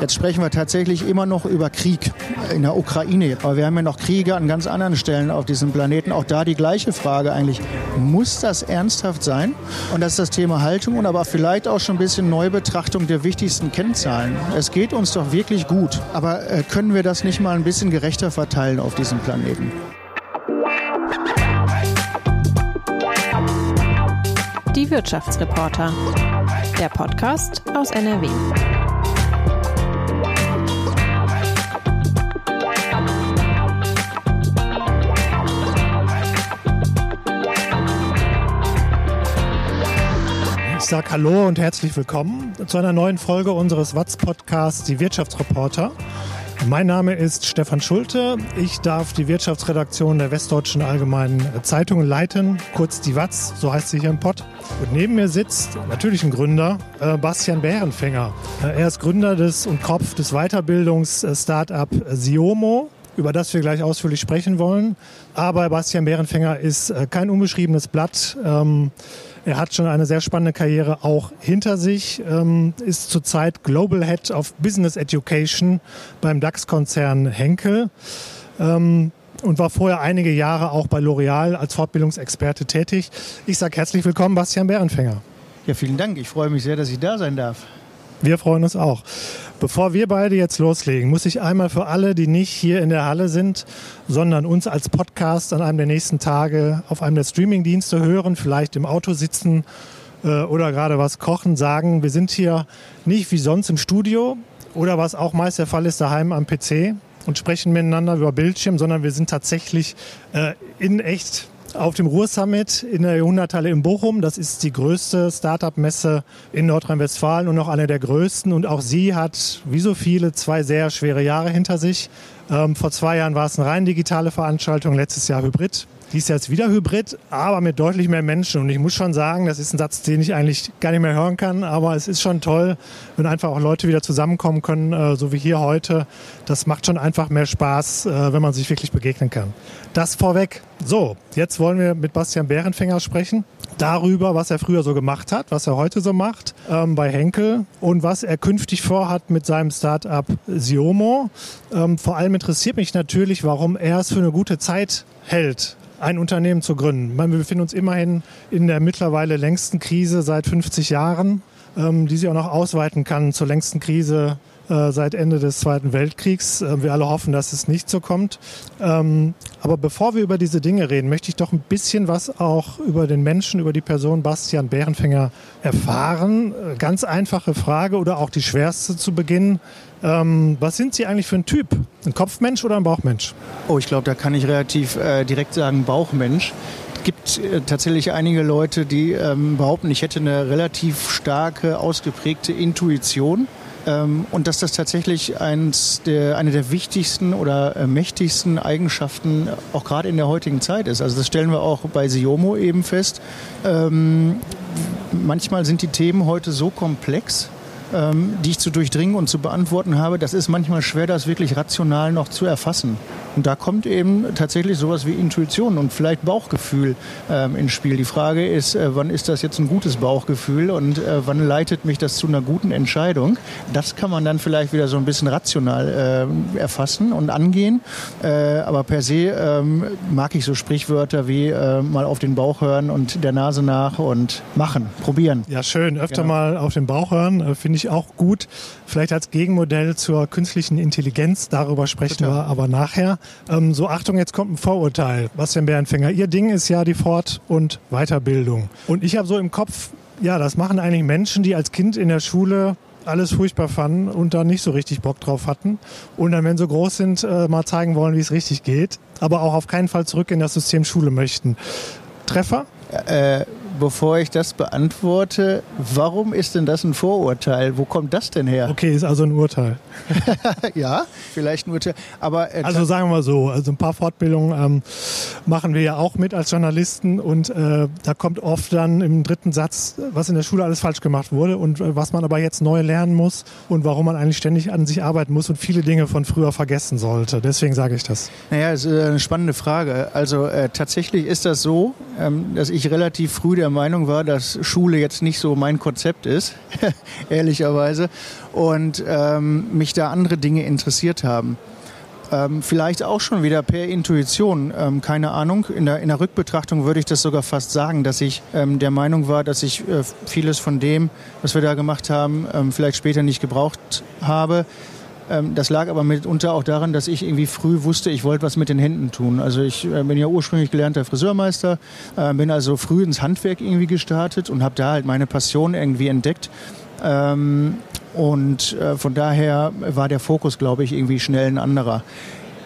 Jetzt sprechen wir tatsächlich immer noch über Krieg in der Ukraine. Aber wir haben ja noch Kriege an ganz anderen Stellen auf diesem Planeten. Auch da die gleiche Frage eigentlich. Muss das ernsthaft sein? Und das ist das Thema Haltung und aber vielleicht auch schon ein bisschen Neubetrachtung der wichtigsten Kennzahlen. Es geht uns doch wirklich gut. Aber äh, können wir das nicht mal ein bisschen gerechter verteilen auf diesem Planeten? Die Wirtschaftsreporter. Der Podcast aus NRW. Sage Hallo und herzlich willkommen zu einer neuen Folge unseres Watz-Podcasts Die Wirtschaftsreporter. Mein Name ist Stefan Schulte. Ich darf die Wirtschaftsredaktion der Westdeutschen Allgemeinen Zeitung leiten, kurz die Watz, so heißt sie hier im Pott. Und neben mir sitzt natürlich ein Gründer, äh, Bastian Bärenfänger. Äh, er ist Gründer des und Kopf des Weiterbildungs-Startup Siomo über das wir gleich ausführlich sprechen wollen. Aber Bastian Bärenfänger ist äh, kein unbeschriebenes Blatt. Er hat schon eine sehr spannende Karriere auch hinter sich, ähm, ist zurzeit Global Head of Business Education beim DAX-Konzern Henkel ähm, und war vorher einige Jahre auch bei L'Oreal als Fortbildungsexperte tätig. Ich sage herzlich willkommen, Bastian Bärenfänger. Ja, vielen Dank. Ich freue mich sehr, dass ich da sein darf. Wir freuen uns auch. Bevor wir beide jetzt loslegen, muss ich einmal für alle, die nicht hier in der Halle sind, sondern uns als Podcast an einem der nächsten Tage auf einem der Streamingdienste hören, vielleicht im Auto sitzen äh, oder gerade was kochen, sagen, wir sind hier nicht wie sonst im Studio oder was auch meist der Fall ist, daheim am PC und sprechen miteinander über Bildschirm, sondern wir sind tatsächlich äh, in echt auf dem Ruhr-Summit in der Jahrhunderthalle in Bochum. Das ist die größte Startup-Messe in Nordrhein-Westfalen und noch eine der größten. Und auch sie hat, wie so viele, zwei sehr schwere Jahre hinter sich. Ähm, vor zwei Jahren war es eine rein digitale Veranstaltung, letztes Jahr Hybrid. Die ist jetzt wieder Hybrid, aber mit deutlich mehr Menschen. Und ich muss schon sagen, das ist ein Satz, den ich eigentlich gar nicht mehr hören kann, aber es ist schon toll, wenn einfach auch Leute wieder zusammenkommen können, äh, so wie hier heute. Das macht schon einfach mehr Spaß, äh, wenn man sich wirklich begegnen kann. Das vorweg. So, jetzt wollen wir mit Bastian Bärenfänger sprechen. Darüber, was er früher so gemacht hat, was er heute so macht ähm, bei Henkel und was er künftig vorhat mit seinem Startup Siomo. Ähm, vor allem interessiert mich natürlich, warum er es für eine gute Zeit hält, ein Unternehmen zu gründen. Wir befinden uns immerhin in der mittlerweile längsten Krise seit 50 Jahren, ähm, die sich auch noch ausweiten kann zur längsten Krise äh, seit Ende des Zweiten Weltkriegs. Äh, wir alle hoffen, dass es nicht so kommt. Ähm, aber bevor wir über diese Dinge reden, möchte ich doch ein bisschen was auch über den Menschen, über die Person Bastian Bärenfänger erfahren. Äh, ganz einfache Frage oder auch die schwerste zu Beginn. Ähm, was sind Sie eigentlich für ein Typ? Ein Kopfmensch oder ein Bauchmensch? Oh, ich glaube, da kann ich relativ äh, direkt sagen Bauchmensch. Es gibt tatsächlich einige Leute, die ähm, behaupten, ich hätte eine relativ starke, ausgeprägte Intuition. Ähm, und dass das tatsächlich eins der, eine der wichtigsten oder äh, mächtigsten Eigenschaften auch gerade in der heutigen Zeit ist. Also das stellen wir auch bei Siomo eben fest. Ähm, manchmal sind die Themen heute so komplex, ähm, die ich zu durchdringen und zu beantworten habe, das ist manchmal schwer, das wirklich rational noch zu erfassen. Und da kommt eben tatsächlich sowas wie Intuition und vielleicht Bauchgefühl ähm, ins Spiel. Die Frage ist, äh, wann ist das jetzt ein gutes Bauchgefühl und äh, wann leitet mich das zu einer guten Entscheidung? Das kann man dann vielleicht wieder so ein bisschen rational äh, erfassen und angehen. Äh, aber per se ähm, mag ich so Sprichwörter wie äh, mal auf den Bauch hören und der Nase nach und machen, probieren. Ja, schön. Öfter genau. mal auf den Bauch hören, äh, finde ich auch gut. Vielleicht als Gegenmodell zur künstlichen Intelligenz, darüber sprechen Total. wir aber nachher. Ähm, so, Achtung, jetzt kommt ein Vorurteil. Bastian Bärenfänger, Ihr Ding ist ja die Fort- und Weiterbildung. Und ich habe so im Kopf, ja, das machen eigentlich Menschen, die als Kind in der Schule alles furchtbar fanden und da nicht so richtig Bock drauf hatten. Und dann, wenn sie groß sind, äh, mal zeigen wollen, wie es richtig geht. Aber auch auf keinen Fall zurück in das System Schule möchten. Treffer? Äh, bevor ich das beantworte, warum ist denn das ein Vorurteil? Wo kommt das denn her? Okay, ist also ein Urteil. ja, vielleicht ein Urteil. Aber, äh, also sagen wir mal so, also ein paar Fortbildungen ähm, machen wir ja auch mit als Journalisten und äh, da kommt oft dann im dritten Satz, was in der Schule alles falsch gemacht wurde und äh, was man aber jetzt neu lernen muss und warum man eigentlich ständig an sich arbeiten muss und viele Dinge von früher vergessen sollte. Deswegen sage ich das. Naja, es ist eine spannende Frage. Also äh, tatsächlich ist das so, ähm, dass ich relativ früh der der Meinung war, dass Schule jetzt nicht so mein Konzept ist, ehrlicherweise, und ähm, mich da andere Dinge interessiert haben. Ähm, vielleicht auch schon wieder per Intuition, ähm, keine Ahnung. In der, in der Rückbetrachtung würde ich das sogar fast sagen, dass ich ähm, der Meinung war, dass ich äh, vieles von dem, was wir da gemacht haben, ähm, vielleicht später nicht gebraucht habe. Ähm, das lag aber mitunter auch daran, dass ich irgendwie früh wusste, ich wollte was mit den Händen tun. Also ich äh, bin ja ursprünglich gelernter Friseurmeister, äh, bin also früh ins Handwerk irgendwie gestartet und habe da halt meine Passion irgendwie entdeckt. Ähm, und äh, von daher war der Fokus, glaube ich, irgendwie schnell ein anderer.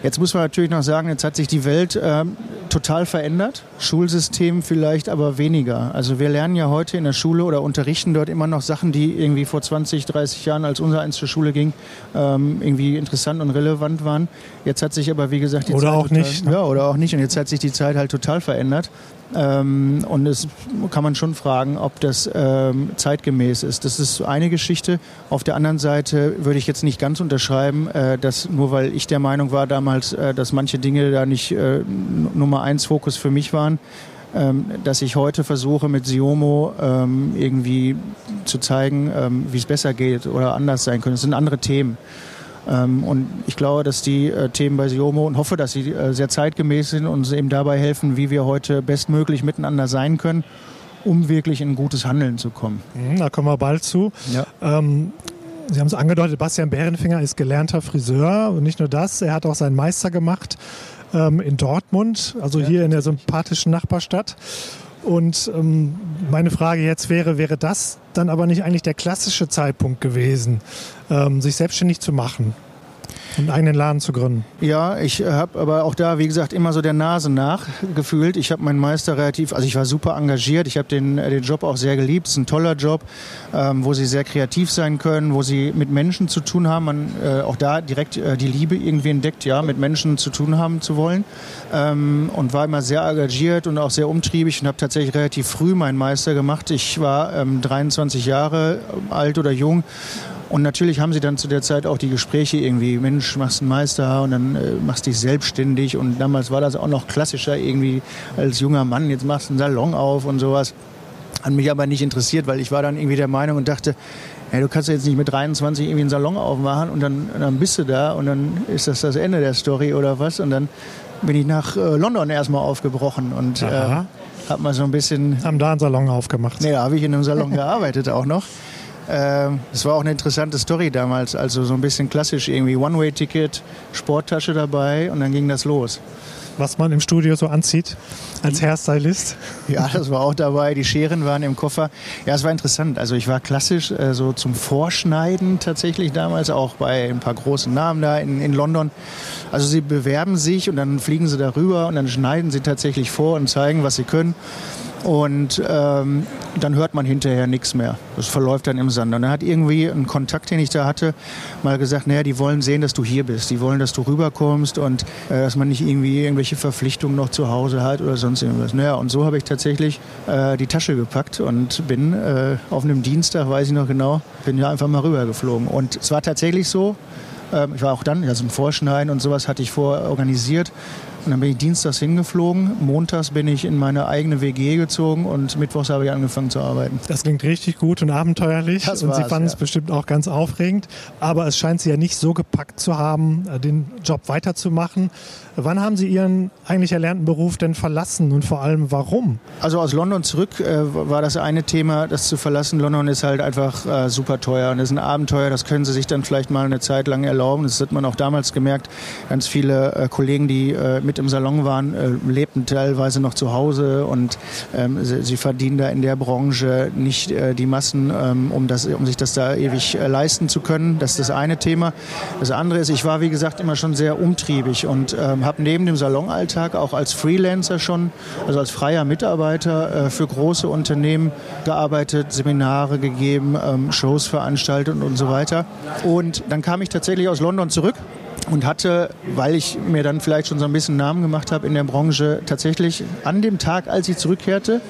Jetzt muss man natürlich noch sagen, jetzt hat sich die Welt äh, total verändert. Schulsystem vielleicht aber weniger. Also wir lernen ja heute in der Schule oder unterrichten dort immer noch Sachen, die irgendwie vor 20, 30 Jahren, als unser eins zur Schule ging, ähm, irgendwie interessant und relevant waren. Jetzt hat sich aber, wie gesagt, die oder Zeit auch total, nicht. Ne? Ja, oder auch nicht. Und jetzt hat sich die Zeit halt total verändert. Ähm, und es kann man schon fragen, ob das ähm, zeitgemäß ist. Das ist eine Geschichte. Auf der anderen Seite würde ich jetzt nicht ganz unterschreiben, äh, dass nur weil ich der Meinung war damals, äh, dass manche Dinge da nicht äh, Nummer eins Fokus für mich waren, ähm, dass ich heute versuche mit Siomo ähm, irgendwie zu zeigen, ähm, wie es besser geht oder anders sein könnte. Es sind andere Themen. Ähm, und ich glaube, dass die äh, Themen bei Siomo und hoffe, dass sie äh, sehr zeitgemäß sind und uns eben dabei helfen, wie wir heute bestmöglich miteinander sein können, um wirklich in ein gutes Handeln zu kommen. Mhm, da kommen wir bald zu. Ja. Ähm, Sie haben es angedeutet, Bastian Bärenfinger ist gelernter Friseur und nicht nur das, er hat auch seinen Meister gemacht ähm, in Dortmund, also ja. hier in der sympathischen Nachbarstadt. Und ähm, meine Frage jetzt wäre, wäre das dann aber nicht eigentlich der klassische Zeitpunkt gewesen, ähm, sich selbstständig zu machen? Einen eigenen Laden zu gründen. Ja, ich habe aber auch da, wie gesagt, immer so der Nase nachgefühlt. Ich habe meinen Meister relativ, also ich war super engagiert. Ich habe den, äh, den Job auch sehr geliebt. Es ist ein toller Job, ähm, wo sie sehr kreativ sein können, wo sie mit Menschen zu tun haben. Man äh, auch da direkt äh, die Liebe irgendwie entdeckt, ja, mit Menschen zu tun haben zu wollen. Ähm, und war immer sehr engagiert und auch sehr umtriebig und habe tatsächlich relativ früh meinen Meister gemacht. Ich war ähm, 23 Jahre alt oder jung und natürlich haben sie dann zu der Zeit auch die Gespräche irgendwie, Mensch, machst einen Meister und dann äh, machst dich selbstständig. Und damals war das auch noch klassischer irgendwie als junger Mann, jetzt machst du einen Salon auf und sowas. Hat mich aber nicht interessiert, weil ich war dann irgendwie der Meinung und dachte, hey, du kannst jetzt nicht mit 23 irgendwie einen Salon aufmachen und dann, dann bist du da und dann ist das das Ende der Story oder was. Und dann bin ich nach äh, London erstmal aufgebrochen und äh, habe mal so ein bisschen... Haben da einen Salon aufgemacht? Nee, da habe ich in einem Salon gearbeitet auch noch. Ähm, es war auch eine interessante Story damals, also so ein bisschen klassisch irgendwie One-Way-Ticket, Sporttasche dabei und dann ging das los. Was man im Studio so anzieht als Hairstylist? Ja, das war auch dabei. Die Scheren waren im Koffer. Ja, es war interessant. Also ich war klassisch äh, so zum Vorschneiden tatsächlich damals, auch bei ein paar großen Namen da in, in London. Also sie bewerben sich und dann fliegen sie darüber und dann schneiden sie tatsächlich vor und zeigen, was sie können. Und ähm, dann hört man hinterher nichts mehr. Das verläuft dann im Sand. Und dann hat irgendwie ein Kontakt, den ich da hatte, mal gesagt, naja, die wollen sehen, dass du hier bist. Die wollen, dass du rüberkommst und äh, dass man nicht irgendwie irgendwelche Verpflichtungen noch zu Hause hat oder sonst irgendwas. Naja, und so habe ich tatsächlich äh, die Tasche gepackt und bin äh, auf einem Dienstag, weiß ich noch genau, bin ja einfach mal rübergeflogen. Und es war tatsächlich so, ähm, ich war auch dann, also ein Vorschneiden und sowas hatte ich vorher organisiert. Und dann bin ich dienstags hingeflogen. Montags bin ich in meine eigene WG gezogen und mittwochs habe ich angefangen zu arbeiten. Das klingt richtig gut und abenteuerlich. Das und Sie fanden ja. es bestimmt auch ganz aufregend. Aber es scheint Sie ja nicht so gepackt zu haben, äh, den Job weiterzumachen. Wann haben Sie Ihren eigentlich erlernten Beruf denn verlassen und vor allem warum? Also aus London zurück äh, war das eine Thema, das zu verlassen. London ist halt einfach äh, super teuer und ist ein Abenteuer. Das können Sie sich dann vielleicht mal eine Zeit lang erlauben. Das hat man auch damals gemerkt. Ganz viele äh, Kollegen, die äh, mit im Salon waren, äh, lebten teilweise noch zu Hause und ähm, sie, sie, verdienen da in der Branche nicht äh, die Massen, ähm, um, das, um sich das da ewig leisten zu können. Das ist das eine Thema. Das andere ist, ich war wie gesagt immer schon sehr umtriebig und ähm, habe neben dem Salonalltag auch als Freelancer schon, also als freier Mitarbeiter äh, für große Unternehmen gearbeitet, Seminare gegeben, ähm, Shows veranstaltet und so weiter. Und dann kam ich tatsächlich aus London zurück und hatte, weil ich mir dann vielleicht schon so ein bisschen Namen gemacht habe in der Branche, tatsächlich an dem Tag, als ich zurückkehrte,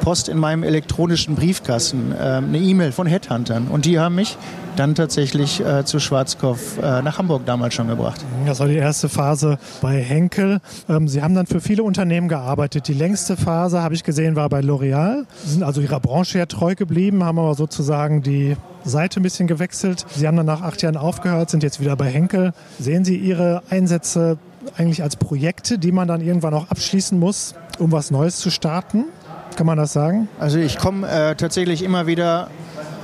Post in meinem elektronischen Briefkasten, äh, eine E-Mail von Headhuntern. Und die haben mich dann tatsächlich äh, zu Schwarzkopf äh, nach Hamburg damals schon gebracht. Das war die erste Phase bei Henkel. Ähm, Sie haben dann für viele Unternehmen gearbeitet. Die längste Phase, habe ich gesehen, war bei L'Oreal. Sie sind also Ihrer Branche ja treu geblieben, haben aber sozusagen die Seite ein bisschen gewechselt. Sie haben dann nach acht Jahren aufgehört, sind jetzt wieder bei Henkel. Sehen Sie Ihre Einsätze eigentlich als Projekte, die man dann irgendwann auch abschließen muss, um was Neues zu starten? Kann man das sagen? Also ich komme äh, tatsächlich immer wieder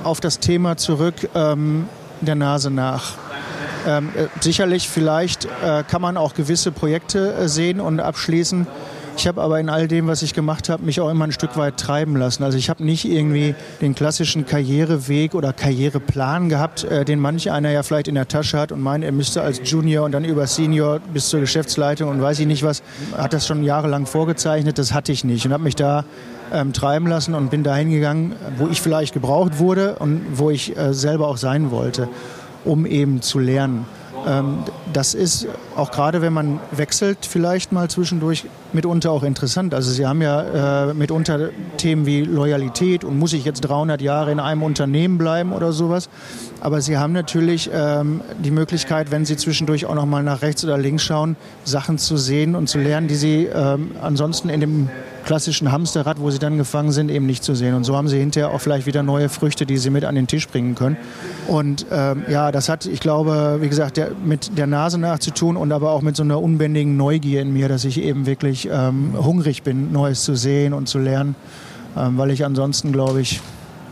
auf das Thema zurück, ähm, der Nase nach. Ähm, äh, sicherlich, vielleicht äh, kann man auch gewisse Projekte äh, sehen und abschließen. Ich habe aber in all dem, was ich gemacht habe, mich auch immer ein Stück weit treiben lassen. Also ich habe nicht irgendwie den klassischen Karriereweg oder Karriereplan gehabt, äh, den manch einer ja vielleicht in der Tasche hat und meint, er müsste als Junior und dann über Senior bis zur Geschäftsleitung und weiß ich nicht was, hat das schon jahrelang vorgezeichnet. Das hatte ich nicht und habe mich da ähm, treiben lassen und bin dahin gegangen, wo ich vielleicht gebraucht wurde und wo ich äh, selber auch sein wollte, um eben zu lernen. Ähm, das ist auch gerade, wenn man wechselt, vielleicht mal zwischendurch mitunter auch interessant. Also Sie haben ja äh, mitunter Themen wie Loyalität und muss ich jetzt 300 Jahre in einem Unternehmen bleiben oder sowas. Aber Sie haben natürlich ähm, die Möglichkeit, wenn Sie zwischendurch auch noch mal nach rechts oder links schauen, Sachen zu sehen und zu lernen, die Sie ähm, ansonsten in dem klassischen Hamsterrad, wo sie dann gefangen sind, eben nicht zu sehen. Und so haben sie hinterher auch vielleicht wieder neue Früchte, die sie mit an den Tisch bringen können. Und ähm, ja, das hat, ich glaube, wie gesagt, der, mit der Nase nachzutun und aber auch mit so einer unbändigen Neugier in mir, dass ich eben wirklich ähm, hungrig bin, Neues zu sehen und zu lernen, ähm, weil ich ansonsten, glaube ich,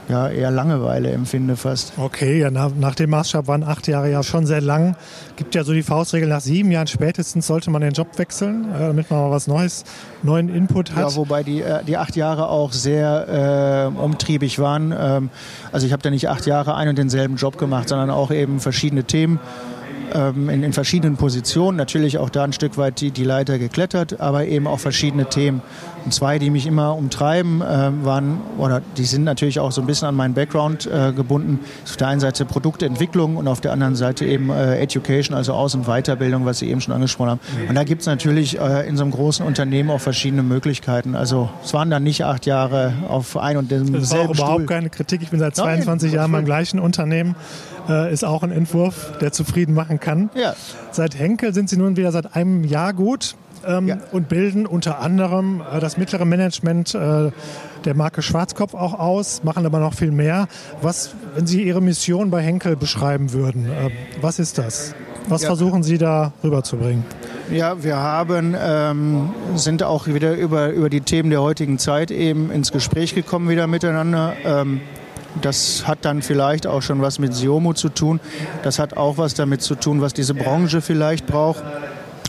ja, eher Langeweile empfinde fast. Okay, ja, nach, nach, dem Maßstab waren acht Jahre ja schon sehr lang. Gibt ja so die Faustregel, nach sieben Jahren spätestens sollte man den Job wechseln, äh, damit man mal was Neues, neuen Input hat. Ja, wobei die, äh, die acht Jahre auch sehr äh, umtriebig waren. Ähm, also ich habe da nicht acht Jahre einen und denselben Job gemacht, sondern auch eben verschiedene Themen ähm, in, in, verschiedenen Positionen, natürlich auch da ein Stück weit die, die Leiter geklettert, aber eben auch verschiedene Themen. Und zwei, die mich immer umtreiben, äh, waren, oder die sind natürlich auch so ein bisschen an meinen Background äh, gebunden. Auf der einen Seite Produktentwicklung und auf der anderen Seite eben äh, Education, also Aus- und Weiterbildung, was Sie eben schon angesprochen haben. Mhm. Und da gibt es natürlich in so einem großen Unternehmen auch verschiedene Möglichkeiten. Also es waren dann nicht acht Jahre auf ein und demselben Das war auch überhaupt keine Kritik. Ich bin seit 22 Nein, Jahren beim gleichen Unternehmen. Äh, ist auch ein Entwurf, der zufrieden machen kann. Ja. Seit Henkel sind Sie nun wieder seit einem Jahr gut ähm, ja. und bilden unter anderem äh, das mittlere Management äh, der Marke Schwarzkopf auch aus, machen aber noch viel mehr. Was, wenn Sie Ihre Mission bei Henkel beschreiben würden, äh, was ist das? Was ja. versuchen Sie da rüberzubringen? Ja, wir haben, ähm, sind auch wieder über, über die Themen der heutigen Zeit eben ins Gespräch gekommen wieder miteinander. Ähm, das hat dann vielleicht auch schon was mit Siomo zu tun. Das hat auch was damit zu tun, was diese Branche vielleicht braucht.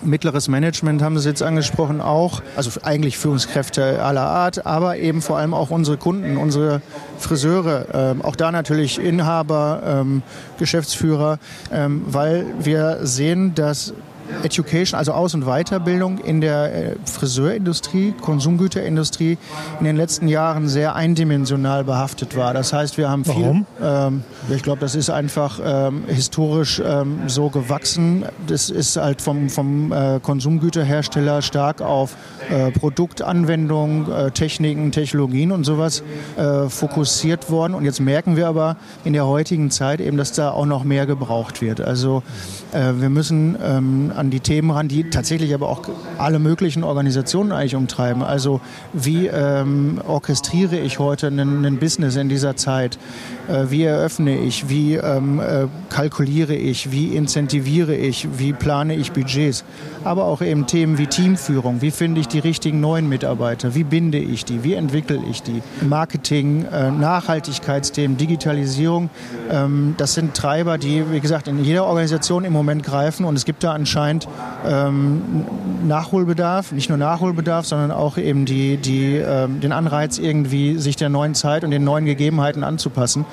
Mittleres Management haben Sie jetzt angesprochen auch, also eigentlich Führungskräfte aller Art, aber eben vor allem auch unsere Kunden, unsere Friseure, ähm, auch da natürlich Inhaber, ähm, Geschäftsführer, ähm, weil wir sehen, dass Education, also Aus- und Weiterbildung in der äh, Friseurindustrie, Konsumgüterindustrie in den letzten Jahren sehr eindimensional behaftet war. Das heißt, wir haben viel. Warum? Ähm, ich glaube, das ist einfach ähm, historisch ähm, so gewachsen. Das ist halt vom, vom äh, Konsumgüterhersteller stark auf äh, Produktanwendung, äh, Techniken, Technologien und sowas äh, fokussiert worden. Und jetzt merken wir aber in der heutigen Zeit eben, dass da auch noch mehr gebraucht wird. Also äh, wir müssen ähm, an die Themen ran, die tatsächlich aber auch alle möglichen Organisationen eigentlich umtreiben. Also wie ähm, orchestriere ich heute ein Business in dieser Zeit? Äh, wie eröffne ich? Wie ähm, äh, kalkuliere ich? Wie incentiviere ich? Wie plane ich Budgets? Aber auch eben Themen wie Teamführung. Wie finde ich die richtigen neuen Mitarbeiter? Wie binde ich die? Wie entwickle ich die? Marketing, äh, Nachhaltigkeitsthemen, Digitalisierung. Ähm, das sind Treiber, die, wie gesagt, in jeder Organisation im Moment greifen und es gibt da anscheinend ähm, Nachholbedarf, nicht nur Nachholbedarf, sondern auch eben die, die, ähm, den Anreiz, irgendwie sich der neuen Zeit und den neuen Gegebenheiten anzupassen.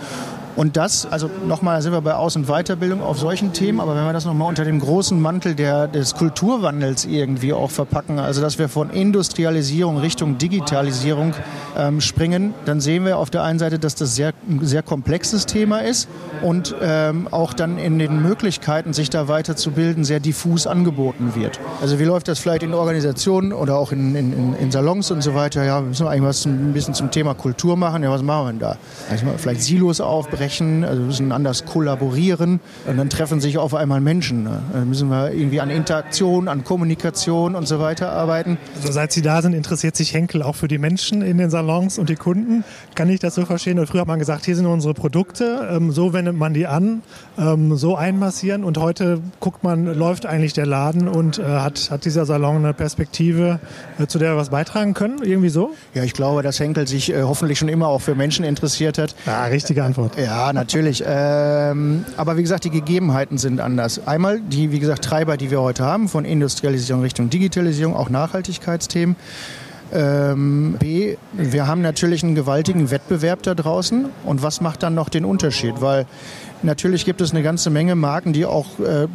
Und das, also nochmal sind wir bei Aus- und Weiterbildung auf solchen Themen, aber wenn wir das nochmal unter dem großen Mantel der, des Kulturwandels irgendwie auch verpacken, also dass wir von Industrialisierung Richtung Digitalisierung ähm, springen, dann sehen wir auf der einen Seite, dass das sehr, ein sehr komplexes Thema ist und ähm, auch dann in den Möglichkeiten, sich da weiterzubilden, sehr diffus angeboten wird. Also wie läuft das vielleicht in Organisationen oder auch in, in, in Salons und so weiter? Ja, wir müssen eigentlich was ein bisschen zum Thema Kultur machen. Ja, was machen wir denn da? Also vielleicht Silos aufbrechen sprechen, also müssen anders kollaborieren und dann treffen sich auf einmal Menschen. Ne? Dann müssen wir irgendwie an Interaktion, an Kommunikation und so weiter arbeiten. Also seit Sie da sind, interessiert sich Henkel auch für die Menschen in den Salons und die Kunden. Kann ich das so verstehen? Und früher hat man gesagt, hier sind unsere Produkte, ähm, so wendet man die an, ähm, so einmassieren und heute guckt man, läuft eigentlich der Laden und äh, hat, hat dieser Salon eine Perspektive, äh, zu der wir was beitragen können? Irgendwie so? Ja, ich glaube, dass Henkel sich äh, hoffentlich schon immer auch für Menschen interessiert hat. Ja, richtige Antwort. Ja, ja, natürlich. Ähm, aber wie gesagt, die Gegebenheiten sind anders. Einmal die, wie gesagt, Treiber, die wir heute haben, von Industrialisierung Richtung Digitalisierung, auch Nachhaltigkeitsthemen. Ähm, B, wir haben natürlich einen gewaltigen Wettbewerb da draußen. Und was macht dann noch den Unterschied? Weil natürlich gibt es eine ganze Menge Marken, die auch äh,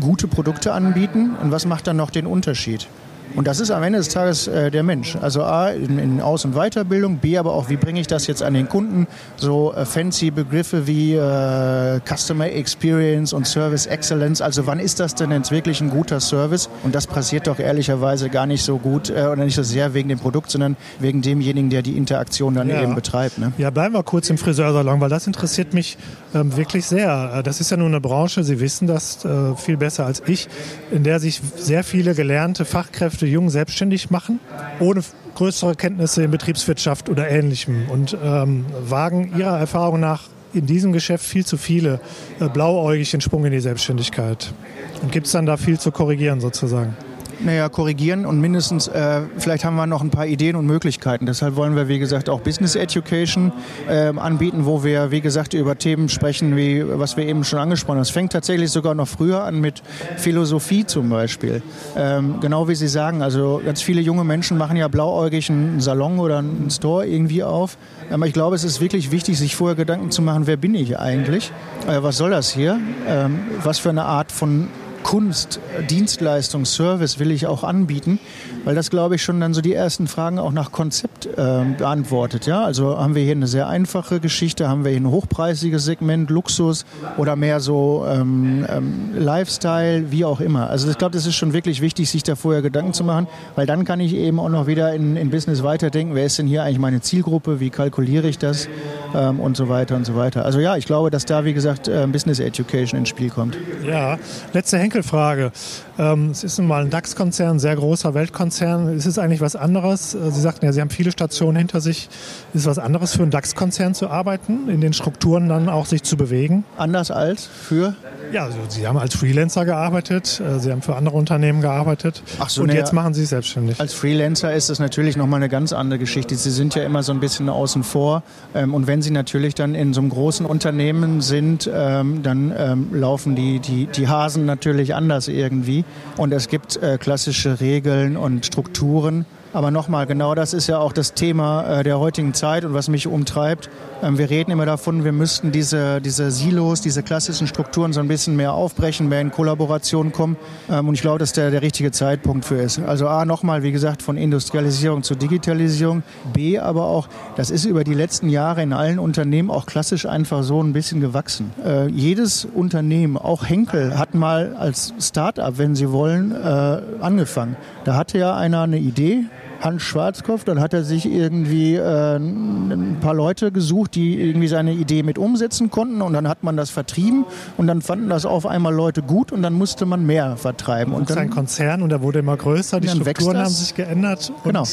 gute Produkte anbieten. Und was macht dann noch den Unterschied? Und das ist am Ende des Tages äh, der Mensch. Also A, in, in Aus- und Weiterbildung, B, aber auch, wie bringe ich das jetzt an den Kunden? So äh, fancy Begriffe wie äh, Customer Experience und Service Excellence. Also wann ist das denn jetzt wirklich ein guter Service? Und das passiert doch ehrlicherweise gar nicht so gut äh, oder nicht so sehr wegen dem Produkt, sondern wegen demjenigen, der die Interaktion dann ja. eben betreibt. Ne? Ja, bleiben wir kurz im Friseursalon, weil das interessiert mich ähm, wirklich sehr. Äh, das ist ja nur eine Branche, Sie wissen das äh, viel besser als ich, in der sich sehr viele gelernte Fachkräfte möchte jung selbstständig machen, ohne größere Kenntnisse in Betriebswirtschaft oder Ähnlichem und ähm, wagen ihrer Erfahrung nach in diesem Geschäft viel zu viele äh, blauäugig den Sprung in die Selbstständigkeit. Und gibt es dann da viel zu korrigieren sozusagen? Naja, korrigieren und mindestens, äh, vielleicht haben wir noch ein paar Ideen und Möglichkeiten. Deshalb wollen wir, wie gesagt, auch Business Education äh, anbieten, wo wir, wie gesagt, über Themen sprechen, wie was wir eben schon angesprochen haben. Es fängt tatsächlich sogar noch früher an mit Philosophie zum Beispiel. Ähm, genau wie Sie sagen, also ganz viele junge Menschen machen ja blauäugig einen Salon oder einen Store irgendwie auf. Aber ich glaube, es ist wirklich wichtig, sich vorher Gedanken zu machen, wer bin ich eigentlich? Äh, was soll das hier? Ähm, was für eine Art von Kunst, Dienstleistung, Service will ich auch anbieten, weil das, glaube ich, schon dann so die ersten Fragen auch nach Konzept äh, beantwortet. Ja? Also haben wir hier eine sehr einfache Geschichte, haben wir hier ein hochpreisiges Segment, Luxus oder mehr so ähm, ähm, Lifestyle, wie auch immer. Also ich glaube, das ist schon wirklich wichtig, sich da vorher Gedanken zu machen, weil dann kann ich eben auch noch wieder in, in Business weiterdenken, wer ist denn hier eigentlich meine Zielgruppe, wie kalkuliere ich das ähm, und so weiter und so weiter. Also ja, ich glaube, dass da, wie gesagt, äh, Business Education ins Spiel kommt. Ja, letzte Henkel Frage. Ähm, es ist nun mal ein DAX-Konzern, ein sehr großer Weltkonzern. Ist es eigentlich was anderes? Äh, Sie sagten ja, Sie haben viele Stationen hinter sich. Ist es was anderes für einen DAX-Konzern zu arbeiten, in den Strukturen dann auch sich zu bewegen? Anders als für? Ja, also Sie haben als Freelancer gearbeitet, äh, Sie haben für andere Unternehmen gearbeitet Ach so, und jetzt machen Sie es selbstständig. Als Freelancer ist es natürlich nochmal eine ganz andere Geschichte. Sie sind ja immer so ein bisschen außen vor ähm, und wenn Sie natürlich dann in so einem großen Unternehmen sind, ähm, dann ähm, laufen die, die, die Hasen natürlich anders irgendwie und es gibt äh, klassische Regeln und Strukturen aber nochmal, genau das ist ja auch das Thema äh, der heutigen Zeit und was mich umtreibt. Ähm, wir reden immer davon, wir müssten diese, diese Silos, diese klassischen Strukturen so ein bisschen mehr aufbrechen, mehr in Kollaboration kommen. Ähm, und ich glaube, dass der der richtige Zeitpunkt für ist. Also A, nochmal, wie gesagt, von Industrialisierung zu Digitalisierung. B, aber auch, das ist über die letzten Jahre in allen Unternehmen auch klassisch einfach so ein bisschen gewachsen. Äh, jedes Unternehmen, auch Henkel, hat mal als Start-up, wenn Sie wollen, äh, angefangen. Da hatte ja einer eine Idee, Hans Schwarzkopf. Dann hat er sich irgendwie äh, ein paar Leute gesucht, die irgendwie seine Idee mit umsetzen konnten. Und dann hat man das vertrieben. Und dann fanden das auf einmal Leute gut. Und dann musste man mehr vertreiben. Und, dann, ein Konzern und er wurde immer größer. Die Strukturen haben sich geändert. Und genau.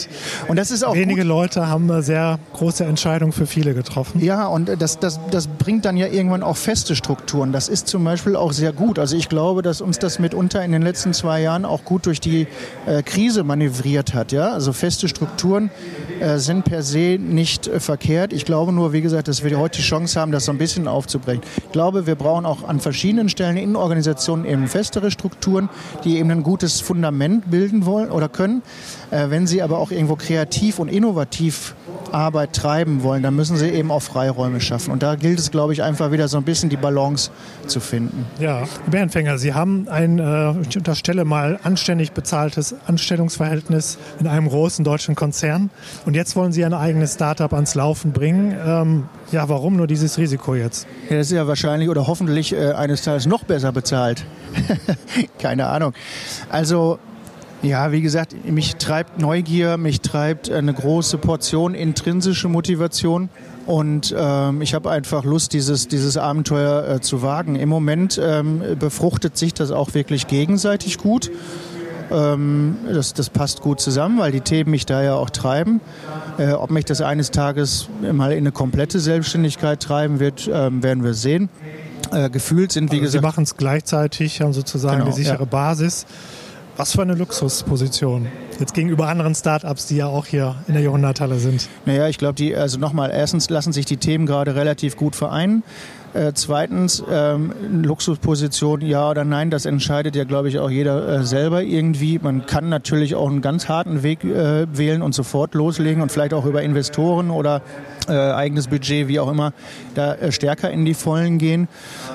Und das ist auch wenige gut. Leute haben sehr große Entscheidung für viele getroffen. Ja, und das, das, das bringt dann ja irgendwann auch feste Strukturen. Das ist zum Beispiel auch sehr gut. Also ich glaube, dass uns das mitunter in den letzten zwei Jahren auch gut durch die äh, Krise manövriert hat. Ja, also feste Strukturen äh, sind per se nicht äh, verkehrt. Ich glaube nur, wie gesagt, dass wir heute die Chance haben, das so ein bisschen aufzubrechen. Ich glaube, wir brauchen auch an verschiedenen Stellen in Organisationen eben festere Strukturen, die eben ein gutes Fundament bilden wollen oder können. Äh, wenn sie aber auch irgendwo kreativ und innovativ Arbeit treiben wollen, dann müssen sie eben auch Freiräume schaffen. Und da gilt es, glaube ich, einfach wieder so ein bisschen die Balance zu finden. Ja, Bärenfänger, Sie haben ein, äh, ich unterstelle mal, anständig bezahltes Anstellungsverhältnis in einem großen deutschen Konzern. Und jetzt wollen Sie ein eigenes Startup ans Laufen bringen. Ähm, ja, warum nur dieses Risiko jetzt? Ja, das ist ja wahrscheinlich oder hoffentlich äh, eines Tages noch besser bezahlt. Keine Ahnung. Also ja, wie gesagt, mich treibt Neugier, mich treibt eine große Portion intrinsische Motivation. Und ähm, ich habe einfach Lust, dieses, dieses Abenteuer äh, zu wagen. Im Moment ähm, befruchtet sich das auch wirklich gegenseitig gut. Ähm, das, das passt gut zusammen, weil die Themen mich da ja auch treiben. Äh, ob mich das eines Tages mal in eine komplette Selbstständigkeit treiben wird, ähm, werden wir sehen. Äh, gefühlt sind, wie also gesagt. Sie machen es gleichzeitig, haben sozusagen Genau, die sichere ja. Basis. Was für eine Luxusposition. Jetzt gegenüber anderen Startups, die ja auch hier in der Jahrhunderthalle sind. Naja, ich glaube, die, also nochmal, erstens lassen sich die Themen gerade relativ gut vereinen. Äh, zweitens, ähm, Luxusposition, ja oder nein, das entscheidet ja, glaube ich, auch jeder äh, selber irgendwie. Man kann natürlich auch einen ganz harten Weg äh, wählen und sofort loslegen und vielleicht auch über Investoren oder äh, eigenes Budget, wie auch immer, da äh, stärker in die Vollen gehen.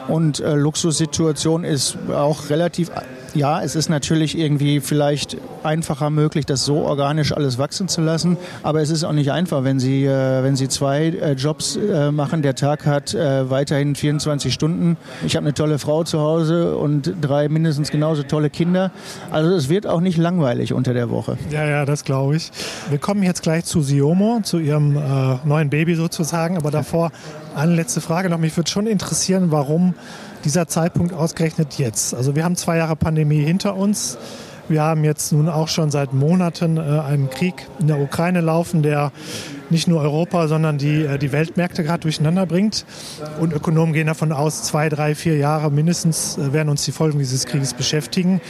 Und äh, Luxussituation ist auch relativ ja, es ist natürlich irgendwie vielleicht einfacher möglich, das so organisch alles wachsen zu lassen. Aber es ist auch nicht einfach, wenn Sie, äh, wenn Sie zwei äh, Jobs äh, machen. Der Tag hat äh, weiterhin 24 Stunden. Ich habe eine tolle Frau zu Hause und drei mindestens genauso tolle Kinder. Also es wird auch nicht langweilig unter der Woche. Ja, ja, das glaube ich. Wir kommen jetzt gleich zu Siomo, zu Ihrem äh, neuen Baby sozusagen. Aber davor eine letzte Frage noch. Mich würde schon interessieren, warum dieser Zeitpunkt ausgerechnet jetzt? Also wir haben zwei Jahre Pandemie hinter uns. Wir haben jetzt nun auch schon seit Monaten äh, einen Krieg in der Ukraine laufen, der nicht nur Europa, sondern die, äh, die Weltmärkte gerade durcheinander bringt. Und Ökonomen gehen davon aus, zwei, drei, vier Jahre mindestens äh, werden uns die Folgen dieses Krieges beschäftigen.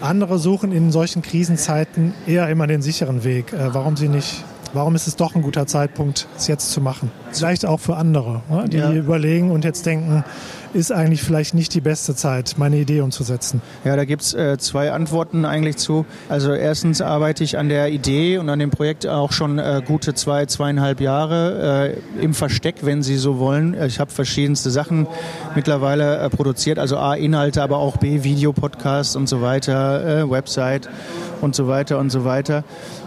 Andere suchen in solchen Krisenzeiten eher immer den sicheren Weg. Warum sie nicht warum ist es doch ein guter Zeitpunkt, es jetzt zu machen? Vielleicht auch für andere, ne, die Ja. überlegen und jetzt denken, ist eigentlich vielleicht nicht die beste Zeit, meine Idee umzusetzen. Ja, da gibt's äh, zwei Antworten eigentlich zu. Also erstens arbeite ich an der Idee und an dem Projekt auch schon äh, gute zwei, zweieinhalb Jahre äh, im Versteck, wenn Sie so wollen. Ich habe verschiedenste Sachen mittlerweile äh, produziert, also A, Inhalte, aber auch B, Videopodcasts und so weiter, äh, Website und so weiter und so weiter.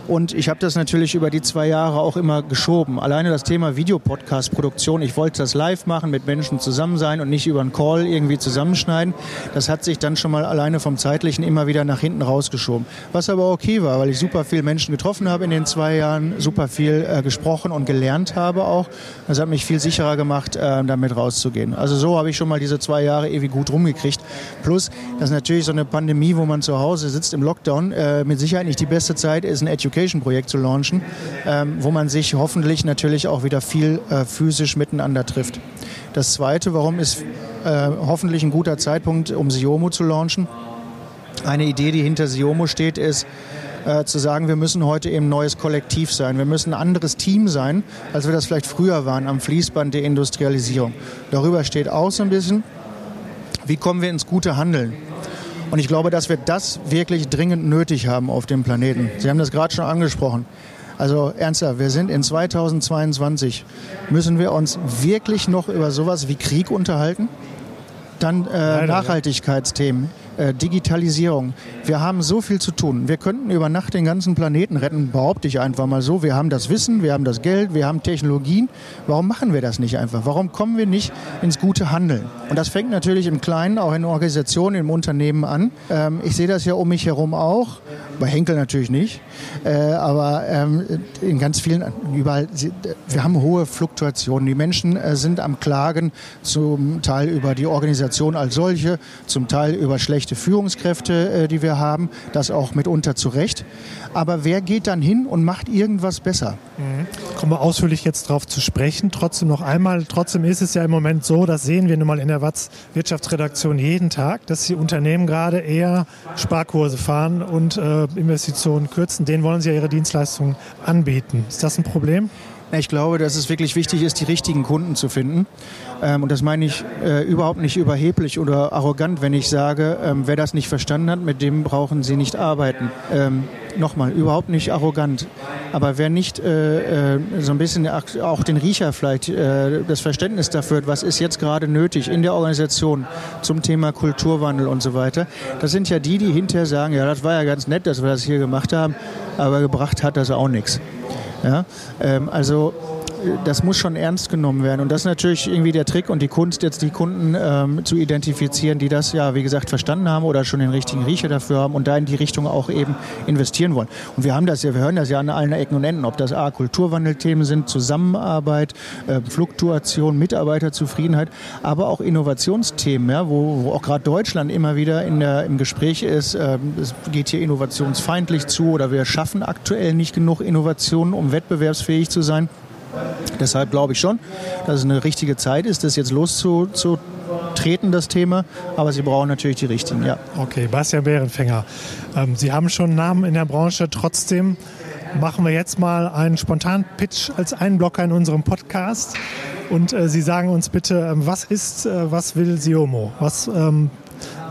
Und ich habe das natürlich über die zwei Jahre auch immer geschoben. Alleine das Thema Videopodcast-Produktion, ich wollte das live machen, mit Menschen zusammen sein und nicht über einen Call irgendwie zusammenschneiden. Das hat sich dann schon mal alleine vom Zeitlichen immer wieder nach hinten rausgeschoben. Was aber okay war, weil ich super viele Menschen getroffen habe in den zwei Jahren, super viel äh, gesprochen und gelernt habe auch. Das hat mich viel sicherer gemacht, äh, damit rauszugehen. Also so habe ich schon mal diese zwei Jahre ewig gut rumgekriegt. Plus, das ist natürlich so eine Pandemie, wo man zu Hause sitzt im Lockdown, äh, mit Sicherheit nicht die beste Zeit ist, ein Education-Projekt zu launchen, ähm, wo man sich hoffentlich natürlich auch wieder viel äh, physisch miteinander trifft. Das Zweite, warum ist äh, hoffentlich ein guter Zeitpunkt, um Siomo zu launchen? Eine Idee, die hinter Siomo steht, ist äh, zu sagen, wir müssen heute eben neues Kollektiv sein. Wir müssen ein anderes Team sein, als wir das vielleicht früher waren am Fließband der Industrialisierung. Darüber steht auch so ein bisschen, wie kommen wir ins gute Handeln? Und ich glaube, dass wir das wirklich dringend nötig haben auf dem Planeten. Sie haben das gerade schon angesprochen. Also ernsthaft, wir sind in 2022. Müssen wir uns wirklich noch über sowas wie Krieg unterhalten? Dann äh, ja. Äh, Digitalisierung. Wir haben so viel zu tun. Wir könnten über Nacht den ganzen Planeten retten, behaupte ich einfach mal so. Wir haben das Wissen, wir haben das Geld, wir haben Technologien. Warum machen wir das nicht einfach? Warum kommen wir nicht ins gute Handeln? Und das fängt natürlich im Kleinen, auch in Organisationen, im Unternehmen an. Ähm, ich sehe das ja um mich herum auch. Bei Henkel natürlich nicht. Äh, aber ähm, in ganz vielen, überall, wir haben hohe Fluktuationen. Die Menschen äh, sind am Klagen, zum Teil über die Organisation als solche, zum Teil über schlechte Führungskräfte, äh, die wir haben. Das auch mitunter zu Recht. Aber wer geht dann hin und macht irgendwas besser? Kommen wir ausführlich jetzt darauf zu sprechen. Trotzdem noch einmal, trotzdem ist es ja im Moment so, das sehen wir nun mal in der Watz Wirtschaftsredaktion jeden Tag, dass die Unternehmen gerade eher Sparkurse fahren und äh, Investitionen kürzen. Denen wollen sie ja ihre Dienstleistungen anbieten. Ist das ein Problem? Ich glaube, dass es wirklich wichtig ist, die richtigen Kunden zu finden. Ähm, und das meine ich äh, überhaupt nicht überheblich oder arrogant, wenn ich sage, ähm, wer das nicht verstanden hat, mit dem brauchen Sie nicht arbeiten. Ähm, Nochmal, überhaupt nicht arrogant. Aber wer nicht äh, äh, so ein bisschen auch den Riecher vielleicht, das Verständnis dafür hat, was ist jetzt gerade nötig in der Organisation zum Thema Kulturwandel und so weiter, das sind ja die, die hinterher sagen, ja, das war ja ganz nett, dass wir das hier gemacht haben, aber gebracht hat das auch nichts. Ja? Ähm, also das muss schon ernst genommen werden. Und das ist natürlich irgendwie der Trick und die Kunst, jetzt die Kunden ähm, zu identifizieren, die das ja, wie gesagt, verstanden haben oder schon den richtigen Riecher dafür haben und da in die Richtung auch eben investieren wollen. Und wir haben das ja, wir hören das ja an allen Ecken und Enden, ob das A, Kulturwandelthemen sind, Zusammenarbeit, äh, Fluktuation, Mitarbeiterzufriedenheit, aber auch Innovationsthemen, ja, wo, wo auch gerade Deutschland immer wieder in der, im Gespräch ist, äh, es geht hier innovationsfeindlich zu oder wir schaffen aktuell nicht genug Innovationen, um wettbewerbsfähig zu sein. Deshalb glaube ich schon, dass es eine richtige Zeit ist, das jetzt loszutreten, das Thema. Aber Sie brauchen natürlich die richtigen, ja. Okay, Bastian Bärenfänger. Ähm, Sie haben schon Namen in der Branche. Trotzdem machen wir jetzt mal einen spontanen Pitch als Einblocker in unserem Podcast. Und äh, Sie sagen uns bitte, äh, was ist, äh, was will Siomo? Was, ähm,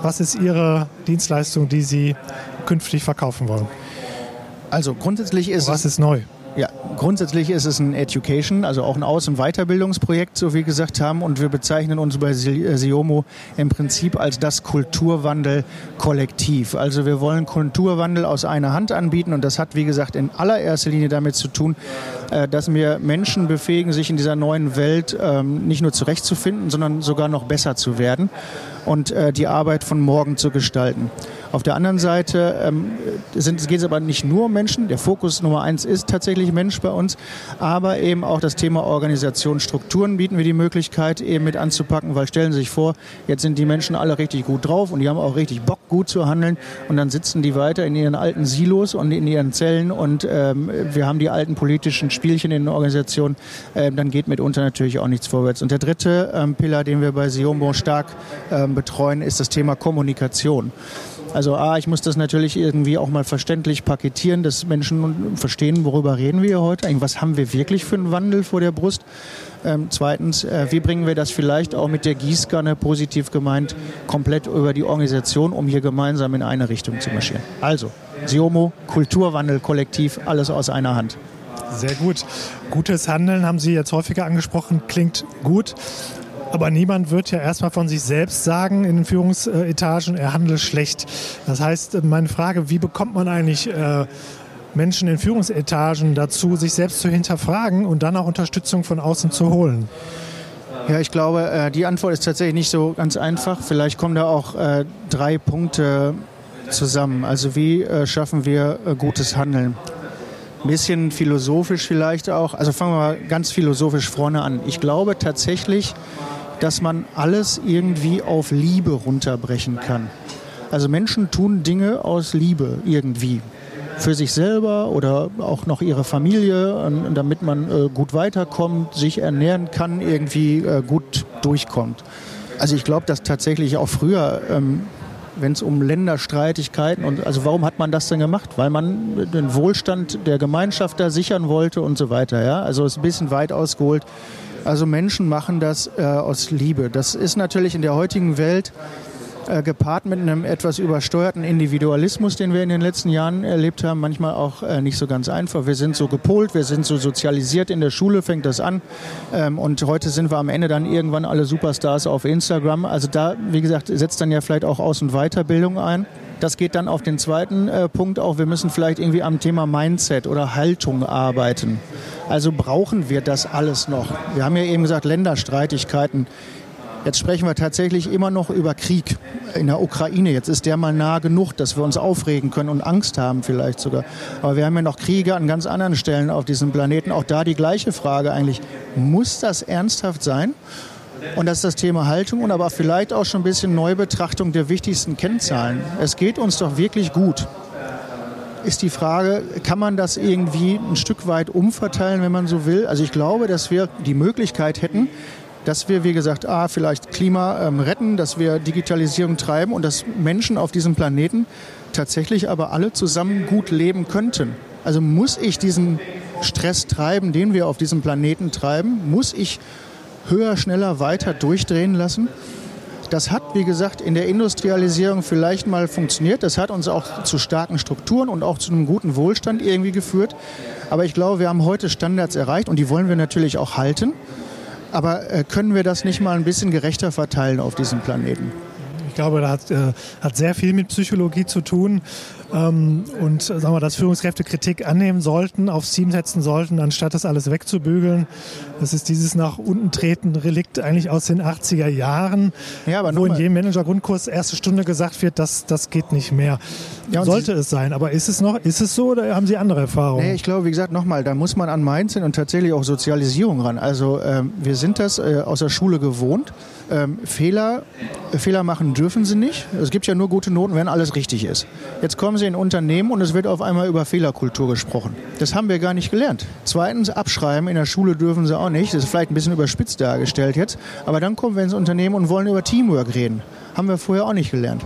was ist Ihre Dienstleistung, die Sie künftig verkaufen wollen? Also grundsätzlich ist Was ist neu? Ja, grundsätzlich ist es ein Education, also auch ein Aus- und Weiterbildungsprojekt, so wie wir gesagt haben. Und wir bezeichnen uns bei Siomo im Prinzip als das Kulturwandel-Kollektiv. Also wir wollen Kulturwandel aus einer Hand anbieten. Und das hat, wie gesagt, in allererster Linie damit zu tun, äh, dass wir Menschen befähigen, sich in dieser neuen Welt ähm, nicht nur zurechtzufinden, sondern sogar noch besser zu werden und äh, die Arbeit von morgen zu gestalten. Auf der anderen Seite ähm, sind, geht es aber nicht nur um Menschen. Der Fokus Nummer eins ist tatsächlich Mensch bei uns, aber eben auch das Thema Organisation, Strukturen bieten wir die Möglichkeit eben mit anzupacken, weil stellen Sie sich vor, jetzt sind die Menschen alle richtig gut drauf und die haben auch richtig Bock, gut zu handeln und dann sitzen die weiter in ihren alten Silos und in ihren Zellen und ähm, wir haben die alten politischen Spielchen in den Organisationen, ähm, dann geht mitunter natürlich auch nichts vorwärts. Und der dritte ähm, Pillar, den wir bei Siombo stark ähm, betreuen, ist das Thema Kommunikation. Also A, ich muss das natürlich irgendwie auch mal verständlich paketieren, dass Menschen verstehen, worüber reden wir heute, was haben wir wirklich für einen Wandel vor der Brust. Ähm, zweitens, äh, wie bringen wir das vielleicht auch mit der Gießkanne positiv gemeint komplett über die Organisation, um hier gemeinsam in eine Richtung zu marschieren. Also, Siomo, Kulturwandel, Kollektiv, alles aus einer Hand. Sehr gut. Gutes Handeln haben Sie jetzt häufiger angesprochen, klingt gut. Aber niemand wird ja erstmal von sich selbst sagen in den Führungsetagen, er handelt schlecht. Das heißt, meine Frage, wie bekommt man eigentlich äh, Menschen in Führungsetagen dazu, sich selbst zu hinterfragen und dann auch Unterstützung von außen zu holen? Ja, ich glaube, äh, die Antwort ist tatsächlich nicht so ganz einfach. Vielleicht kommen da auch äh, drei Punkte zusammen. Also wie schaffen wir gutes Handeln? Ein bisschen philosophisch vielleicht auch. Also fangen wir mal ganz philosophisch vorne an. Ich glaube tatsächlich, dass man alles irgendwie auf Liebe runterbrechen kann. Also Menschen tun Dinge aus Liebe irgendwie. Für sich selber oder auch noch ihre Familie, damit man äh, gut weiterkommt, sich ernähren kann, irgendwie äh, gut durchkommt. Also ich glaube, dass tatsächlich auch früher ähm, wenn es um Länderstreitigkeiten und also warum hat man das denn gemacht? Weil man den Wohlstand der Gemeinschaft da sichern wollte und so weiter. Ja, also ist ein bisschen weit ausgeholt. Also Menschen machen das äh, aus Liebe. Das ist natürlich in der heutigen Welt äh, gepaart mit einem etwas übersteuerten Individualismus, den wir in den letzten Jahren erlebt haben, manchmal auch äh, nicht so ganz einfach. Wir sind so gepolt, wir sind so sozialisiert in der Schule, fängt das an. Ähm, und heute sind wir am Ende dann irgendwann alle Superstars auf Instagram. Also da, wie gesagt, setzt dann ja vielleicht auch Aus- und Weiterbildung ein. Das geht dann auf den zweiten äh, Punkt auch. Wir müssen vielleicht irgendwie am Thema Mindset oder Haltung arbeiten. Also brauchen wir das alles noch? Wir haben ja eben gesagt, Länderstreitigkeiten. Jetzt sprechen wir tatsächlich immer noch über Krieg in der Ukraine. Jetzt ist der mal nah genug, dass wir uns aufregen können und Angst haben vielleicht sogar. Aber wir haben ja noch Kriege an ganz anderen Stellen auf diesem Planeten. Auch da die gleiche Frage eigentlich. Muss das ernsthaft sein? Und das ist das Thema Haltung und aber vielleicht auch schon ein bisschen Neubetrachtung der wichtigsten Kennzahlen. Es geht uns doch wirklich gut. Ist die Frage, kann man das irgendwie ein Stück weit umverteilen, wenn man so will? Also ich glaube, dass wir die Möglichkeit hätten, dass wir, wie gesagt, A, vielleicht Klima ähm, retten, dass wir Digitalisierung treiben und dass Menschen auf diesem Planeten tatsächlich aber alle zusammen gut leben könnten. Also muss ich diesen Stress treiben, den wir auf diesem Planeten treiben, muss ich höher, schneller, weiter durchdrehen lassen. Das hat, wie gesagt, in der Industrialisierung vielleicht mal funktioniert. Das hat uns auch zu starken Strukturen und auch zu einem guten Wohlstand irgendwie geführt. Aber ich glaube, wir haben heute Standards erreicht und die wollen wir natürlich auch halten. Aber äh, können wir das nicht mal ein bisschen gerechter verteilen auf diesem Planeten? Ich glaube, das hat, äh, hat sehr viel mit Psychologie zu tun ähm, und sagen wir, dass Führungskräfte Kritik annehmen sollten, aufs Team setzen sollten, anstatt das alles wegzubügeln. Das ist dieses nach unten treten Relikt eigentlich aus den 80er Jahren, ja, aber wo in jedem Manager-Grundkurs erste Stunde gesagt wird, das, das geht nicht mehr. Ja, Sollte es sein, aber ist es noch, ist es so oder haben Sie andere Erfahrungen? Nee, ich glaube, wie gesagt, nochmal, da muss man an Mindset und tatsächlich auch Sozialisierung ran. Also ähm, wir sind das äh, aus der Schule gewohnt. Ähm, Fehler, äh, Fehler machen dürfen sie nicht. Es gibt ja nur gute Noten, wenn alles richtig ist. Jetzt kommen sie in Unternehmen und es wird auf einmal über Fehlerkultur gesprochen. Das haben wir gar nicht gelernt. Zweitens, abschreiben in der Schule dürfen sie auch nicht. Das ist vielleicht ein bisschen überspitzt dargestellt jetzt. Aber dann kommen wir ins Unternehmen und wollen über Teamwork reden. Haben wir vorher auch nicht gelernt.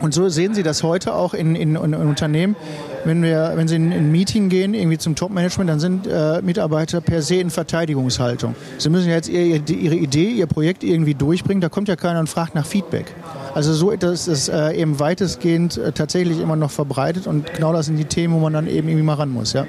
Und so sehen Sie das heute auch in, in, in Unternehmen. Wenn, wir, wenn Sie in ein Meeting gehen, irgendwie zum Top-Management, dann sind äh, Mitarbeiter per se in Verteidigungshaltung. Sie müssen jetzt ihr, Ihre Idee, Ihr Projekt irgendwie durchbringen. Da kommt ja keiner und fragt nach Feedback. Also so ist es äh, eben weitestgehend äh, tatsächlich immer noch verbreitet und genau das sind die Themen, wo man dann eben irgendwie mal ran muss. Ja?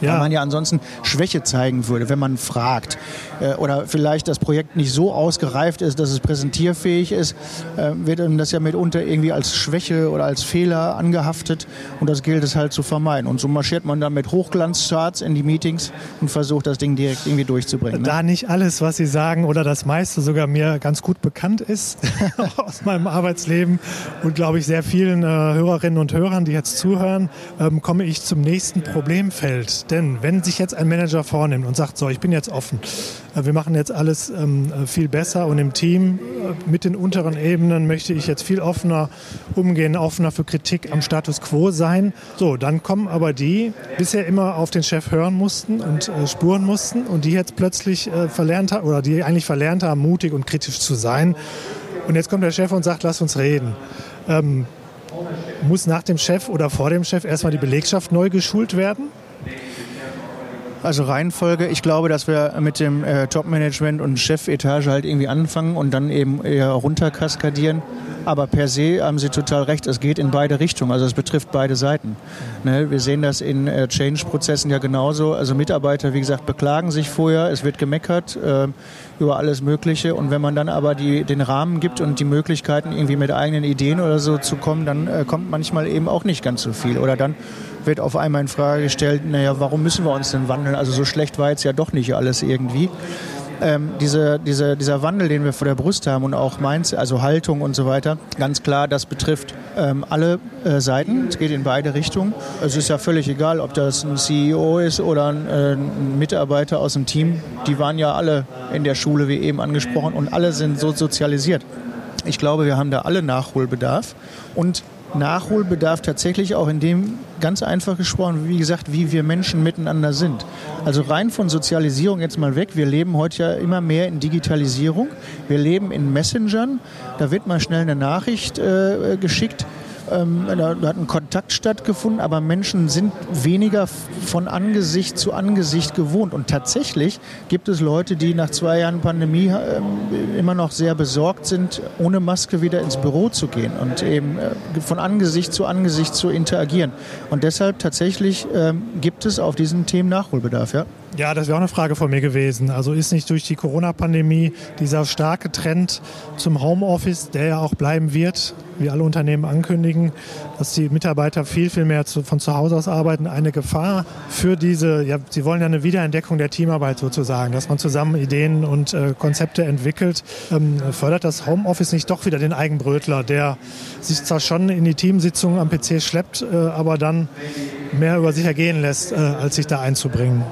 Ja. Weil man ja ansonsten Schwäche zeigen würde, wenn man fragt. Äh, oder vielleicht das Projekt nicht so ausgereift ist, dass es präsentierfähig ist, äh, wird das ja mitunter irgendwie als Schwäche oder als Fehler angehaftet. Und das gilt es halt zu vermeiden. Und so marschiert man dann mit Hochglanzcharts in die Meetings und versucht, das Ding direkt irgendwie durchzubringen. Ne? Da nicht alles, was Sie sagen oder das meiste sogar mir ganz gut bekannt ist aus meinem Arbeitsleben und glaube ich sehr vielen äh, Hörerinnen und Hörern, die jetzt zuhören, ähm, komme ich zum nächsten Problemfeld denn wenn sich jetzt ein Manager vornimmt und sagt, so, ich bin jetzt offen, äh, wir machen jetzt alles ähm, äh, viel besser und im Team äh, mit den unteren Ebenen möchte ich jetzt viel offener umgehen, offener für Kritik am Status quo sein. So, dann kommen aber die, bisher immer auf den Chef hören mussten und spuren mussten und die jetzt plötzlich verlernt haben oder die eigentlich verlernt haben, mutig und kritisch zu sein. Und jetzt kommt der Chef und sagt, lass uns reden. Ähm, muss nach dem Chef oder vor dem Chef erstmal die Belegschaft neu geschult werden? Also Reihenfolge, ich glaube, dass wir mit dem äh, Top-Management und Chefetage halt irgendwie anfangen und dann eben eher runterkaskadieren. Aber per se haben Sie total recht, es geht in beide Richtungen, also es betrifft beide Seiten. Ne, wir sehen das in äh, Change-Prozessen ja genauso. Also Mitarbeiter, wie gesagt, beklagen sich vorher, es wird gemeckert äh, über alles Mögliche und wenn man dann aber die, den Rahmen gibt und die Möglichkeiten, irgendwie mit eigenen Ideen oder so zu kommen, dann äh, kommt manchmal eben auch nicht ganz so viel. Oder dann wird auf einmal in Frage gestellt, naja, warum müssen wir uns denn wandeln? Also so schlecht war jetzt ja doch nicht alles irgendwie. Ähm, diese, diese, dieser Wandel, den wir vor der Brust haben und auch meins, also Haltung und so weiter, ganz klar, das betrifft ähm, alle äh, Seiten. Es geht in beide Richtungen. Es ist ja völlig egal, ob das ein CEO ist oder ein, äh, ein Mitarbeiter aus dem Team. Die waren ja alle in der Schule, wie eben angesprochen, und alle sind so sozialisiert. Ich glaube, wir haben da alle Nachholbedarf. Und Nachholbedarf tatsächlich auch in dem, ganz einfach gesprochen, wie gesagt, wie wir Menschen miteinander sind. Also rein von Sozialisierung jetzt mal weg. Wir leben heute ja immer mehr in Digitalisierung. Wir leben in Messengern. Da wird mal schnell eine Nachricht äh, geschickt ähm, da, hat ein Kontakt stattgefunden, aber Menschen sind weniger von Angesicht zu Angesicht gewohnt. Und tatsächlich gibt es Leute, die nach zwei Jahren Pandemie äh, immer noch sehr besorgt sind, ohne Maske wieder ins Büro zu gehen und eben äh, von Angesicht zu Angesicht zu interagieren. Und deshalb tatsächlich äh, gibt es auf diesen Themen Nachholbedarf. Ja? Ja, das wäre auch eine Frage von mir gewesen. Also ist nicht durch die Corona-Pandemie dieser starke Trend zum Homeoffice, der ja auch bleiben wird, wie alle Unternehmen ankündigen, dass die Mitarbeiter viel, viel mehr zu, von zu Hause aus arbeiten, eine Gefahr für diese, ja, sie wollen ja eine Wiederentdeckung der Teamarbeit sozusagen, dass man zusammen Ideen und äh, Konzepte entwickelt. Ähm, fördert das Homeoffice nicht doch wieder den Eigenbrötler, der sich zwar schon in die Teamsitzungen am PC schleppt, äh, aber dann mehr über sich ergehen lässt, äh, als sich da einzubringen?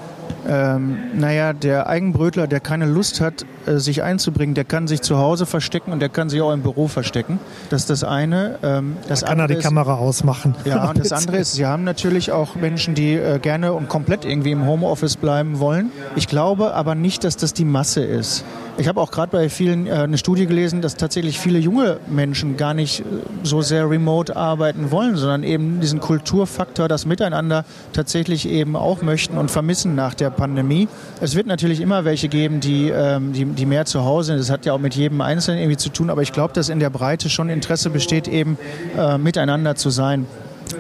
Ähm, naja, der Eigenbrötler, der keine Lust hat, äh, sich einzubringen. Der kann sich zu Hause verstecken und der kann sich auch im Büro verstecken. Das ist das eine. Ähm, das da kann er die ist, Kamera ausmachen. Ja, und das andere ist, Sie haben natürlich auch Menschen, die äh, gerne und komplett irgendwie im Homeoffice bleiben wollen. Ich glaube aber nicht, dass das die Masse ist. Ich habe auch gerade bei vielen äh, eine Studie gelesen, dass tatsächlich viele junge Menschen gar nicht äh, so sehr remote arbeiten wollen, sondern eben diesen Kulturfaktor, das Miteinander tatsächlich eben auch möchten und vermissen nach der Pandemie. Es wird natürlich immer welche geben, die, ähm, die, die mehr zu Hause sind. Das hat ja auch mit jedem Einzelnen irgendwie zu tun, aber ich glaube, dass in der Breite schon Interesse besteht, eben äh, miteinander zu sein.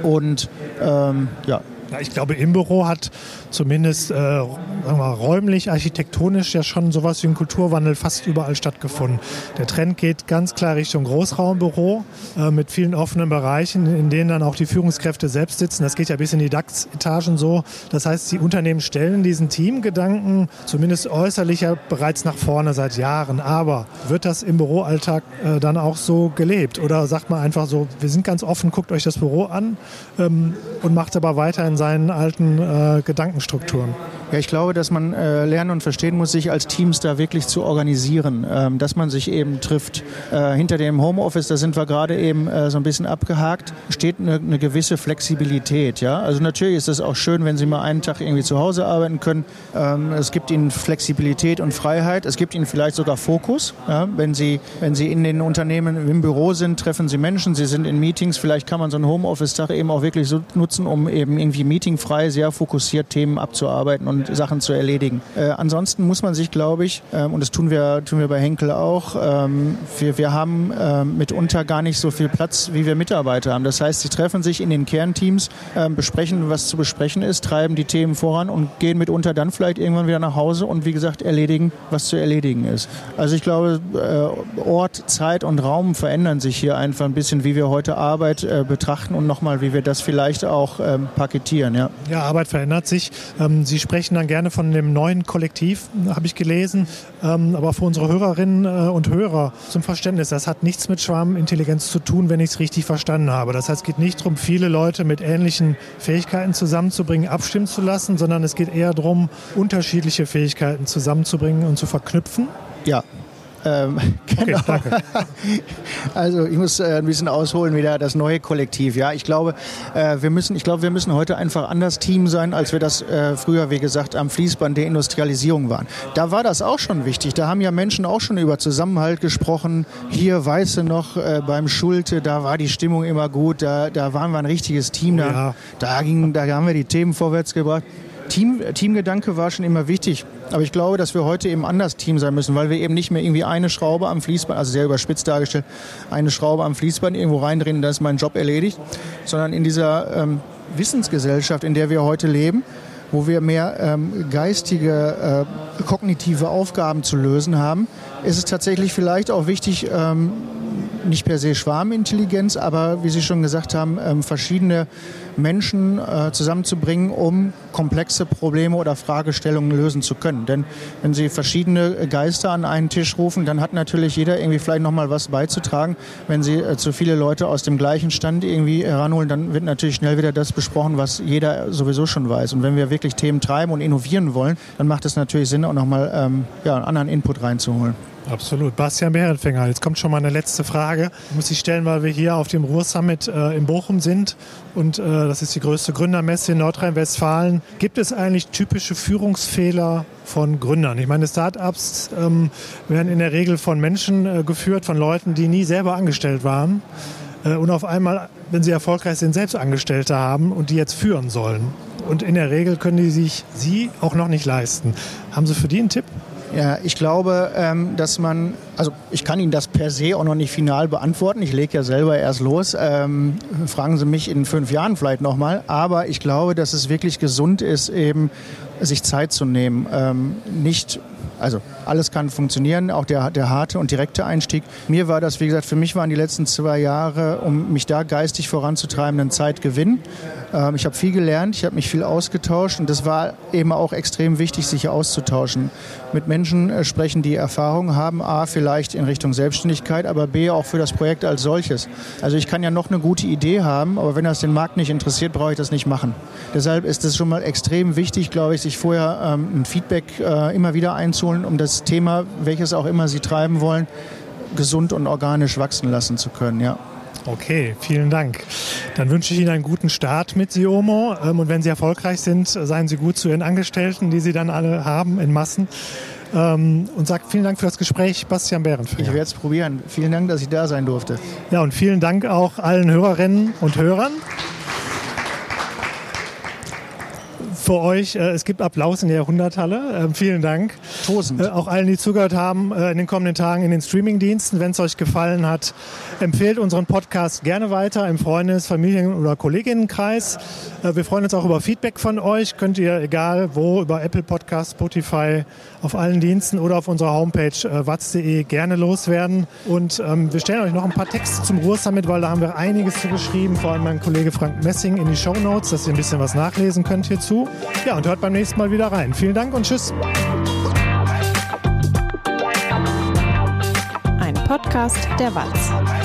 Und ähm, ja. Ich glaube, im Büro hat zumindest äh, wir, räumlich, architektonisch ja schon sowas wie ein Kulturwandel fast überall stattgefunden. Der Trend geht ganz klar Richtung Großraumbüro äh, mit vielen offenen Bereichen, in denen dann auch die Führungskräfte selbst sitzen. Das geht ja bis in die DAX-Etagen so. Das heißt, die Unternehmen stellen diesen Teamgedanken zumindest äußerlich ja bereits nach vorne seit Jahren. Aber wird das im Büroalltag äh, dann auch so gelebt? Oder sagt man einfach so, wir sind ganz offen, guckt euch das Büro an ähm, und macht aber weiter in seinen alten äh, Gedanken Strukturen? Ja, ich glaube, dass man äh, lernen und verstehen muss, sich als Teams da wirklich zu organisieren, ähm, dass man sich eben trifft. Äh, hinter dem Homeoffice, da sind wir gerade eben äh, so ein bisschen abgehakt, steht eine, eine, gewisse Flexibilität. Ja? Also natürlich ist es auch schön, wenn Sie mal einen Tag irgendwie zu Hause arbeiten können. Ähm, es gibt Ihnen Flexibilität und Freiheit. Es gibt Ihnen vielleicht sogar Fokus. Ja? Wenn, Sie, wenn Sie in den Unternehmen im Büro sind, treffen Sie Menschen, Sie sind in Meetings. Vielleicht kann man so einen Homeoffice-Tag eben auch wirklich so nutzen, um eben irgendwie meetingfrei, sehr fokussiert Themen abzuarbeiten und Sachen zu erledigen. Äh, ansonsten muss man sich, glaube ich, ähm, und das tun wir, tun wir bei Henkel auch, ähm, wir, wir haben ähm, mitunter gar nicht so viel Platz, wie wir Mitarbeiter haben. Das heißt, sie treffen sich in den Kernteams, ähm, besprechen, was zu besprechen ist, treiben die Themen voran und gehen mitunter dann vielleicht irgendwann wieder nach Hause und wie gesagt erledigen, was zu erledigen ist. Also ich glaube, äh, Ort, Zeit und Raum verändern sich hier einfach ein bisschen, wie wir heute Arbeit äh, betrachten und nochmal, wie wir das vielleicht auch ähm, paketieren. Ja. ja, Arbeit verändert sich. Ähm, Sie sprechen dann gerne von dem neuen Kollektiv, habe ich gelesen. Ähm, aber für unsere Hörerinnen äh, und Hörer zum Verständnis, das hat nichts mit Schwarmintelligenz zu tun, wenn ich es richtig verstanden habe. Das heißt, es geht nicht darum, viele Leute mit ähnlichen Fähigkeiten zusammenzubringen, abstimmen zu lassen, sondern es geht eher darum, unterschiedliche Fähigkeiten zusammenzubringen und zu verknüpfen. Ja, ähm, genau. Okay, also ich muss äh, ein bisschen ausholen wieder das neue Kollektiv. Ja, ich glaube, äh, wir müssen, ich glaube, wir müssen heute einfach anders Team sein, als wir das äh, früher, wie gesagt, am Fließband der Industrialisierung waren. Da war das auch schon wichtig. Da haben ja Menschen auch schon über Zusammenhalt gesprochen. Hier, weiße noch, äh, beim Schulte, da war die Stimmung immer gut. Da, da waren wir ein richtiges Team. Da, oh ja. da, ging, da haben wir die Themen vorwärts gebracht. Team, Teamgedanke war schon immer wichtig. Aber ich glaube, dass wir heute eben anders Team sein müssen, weil wir eben nicht mehr irgendwie eine Schraube am Fließband, also sehr überspitzt dargestellt, eine Schraube am Fließband irgendwo reindrehen und dann ist mein Job erledigt, sondern in dieser ähm, Wissensgesellschaft, in der wir heute leben, wo wir mehr ähm, geistige, äh, kognitive Aufgaben zu lösen haben, ist es tatsächlich vielleicht auch wichtig, ähm, nicht per se Schwarmintelligenz, aber wie Sie schon gesagt haben, ähm, verschiedene Menschen äh, zusammenzubringen, um komplexe Probleme oder Fragestellungen lösen zu können. Denn wenn Sie verschiedene Geister an einen Tisch rufen, dann hat natürlich jeder irgendwie vielleicht nochmal was beizutragen. Wenn Sie äh, zu viele Leute aus dem gleichen Stand irgendwie heranholen, dann wird natürlich schnell wieder das besprochen, was jeder sowieso schon weiß. Und wenn wir wirklich Themen treiben und innovieren wollen, dann macht es natürlich Sinn, auch nochmal ähm, ja, einen anderen Input reinzuholen. Absolut. Bastian Behrenfänger, jetzt kommt schon mal eine letzte Frage. Muss ich stellen, weil wir hier auf dem Ruhr-Summit äh, in Bochum sind und äh, das ist die größte Gründermesse in Nordrhein-Westfalen. Gibt es eigentlich typische Führungsfehler von Gründern? Ich meine, Startups ähm, werden in der Regel von Menschen äh, geführt, von Leuten, die nie selber angestellt waren äh, und auf einmal, wenn sie erfolgreich sind, selbst Angestellte haben und die jetzt führen sollen. Und in der Regel können die sich sie auch noch nicht leisten. Haben Sie für die einen Tipp? Ja, ich glaube, ähm, dass man, also ich kann Ihnen das per se auch noch nicht final beantworten. Ich lege ja selber erst los. Ähm, fragen Sie mich in fünf Jahren vielleicht nochmal. Aber ich glaube, dass es wirklich gesund ist, eben sich Zeit zu nehmen. Ähm, nicht also alles kann funktionieren, auch der, der harte und direkte Einstieg. Mir war das, wie gesagt, für mich waren die letzten zwei Jahre, um mich da geistig voranzutreiben, ein Zeitgewinn. Ähm, ich habe viel gelernt, ich habe mich viel ausgetauscht und das war eben auch extrem wichtig, sich auszutauschen. Mit Menschen äh, sprechen, die Erfahrung haben, A, vielleicht in Richtung Selbstständigkeit, aber B, auch für das Projekt als solches. Also ich kann ja noch eine gute Idee haben, aber wenn das den Markt nicht interessiert, brauche ich das nicht machen. Deshalb ist es schon mal extrem wichtig, glaube ich, sich vorher ähm, ein Feedback äh, immer wieder einzuholen um das Thema, welches auch immer Sie treiben wollen, gesund und organisch wachsen lassen zu können. Ja. Okay, vielen Dank. Dann wünsche ich Ihnen einen guten Start mit Siomo. Ähm, und wenn Sie erfolgreich sind, seien Sie gut zu Ihren Angestellten, die Sie dann alle haben in Massen. Ähm, und sagt vielen Dank für das Gespräch, Bastian Behrenfeld. Ich werde es probieren. Vielen Dank, dass ich da sein durfte. Ja, und vielen Dank auch allen Hörerinnen und Hörern. Für euch. Äh, es gibt Applaus in der Jahrhunderthalle. Ähm, vielen Dank. Tosend. Äh, auch allen, die zugehört haben äh, in den kommenden Tagen in den Streamingdiensten. Wenn es euch gefallen hat, empfehlt unseren Podcast gerne weiter im Freundes-, Familien- oder Kolleginnenkreis. wir freuen uns auch über Feedback von euch. Könnt ihr, egal wo, über Apple Podcast, Spotify, auf allen Diensten oder auf unserer Homepage äh, watz.de gerne loswerden. Und ähm, wir stellen euch noch ein paar Texte zum Ruhrsummit, weil da haben wir einiges zu geschrieben, vor allem mein Kollege Frank Messing in die Show Notes, dass ihr ein bisschen was nachlesen könnt hierzu. Ja, und hört beim nächsten Mal wieder rein. Vielen Dank und tschüss. Ein Podcast der Watz.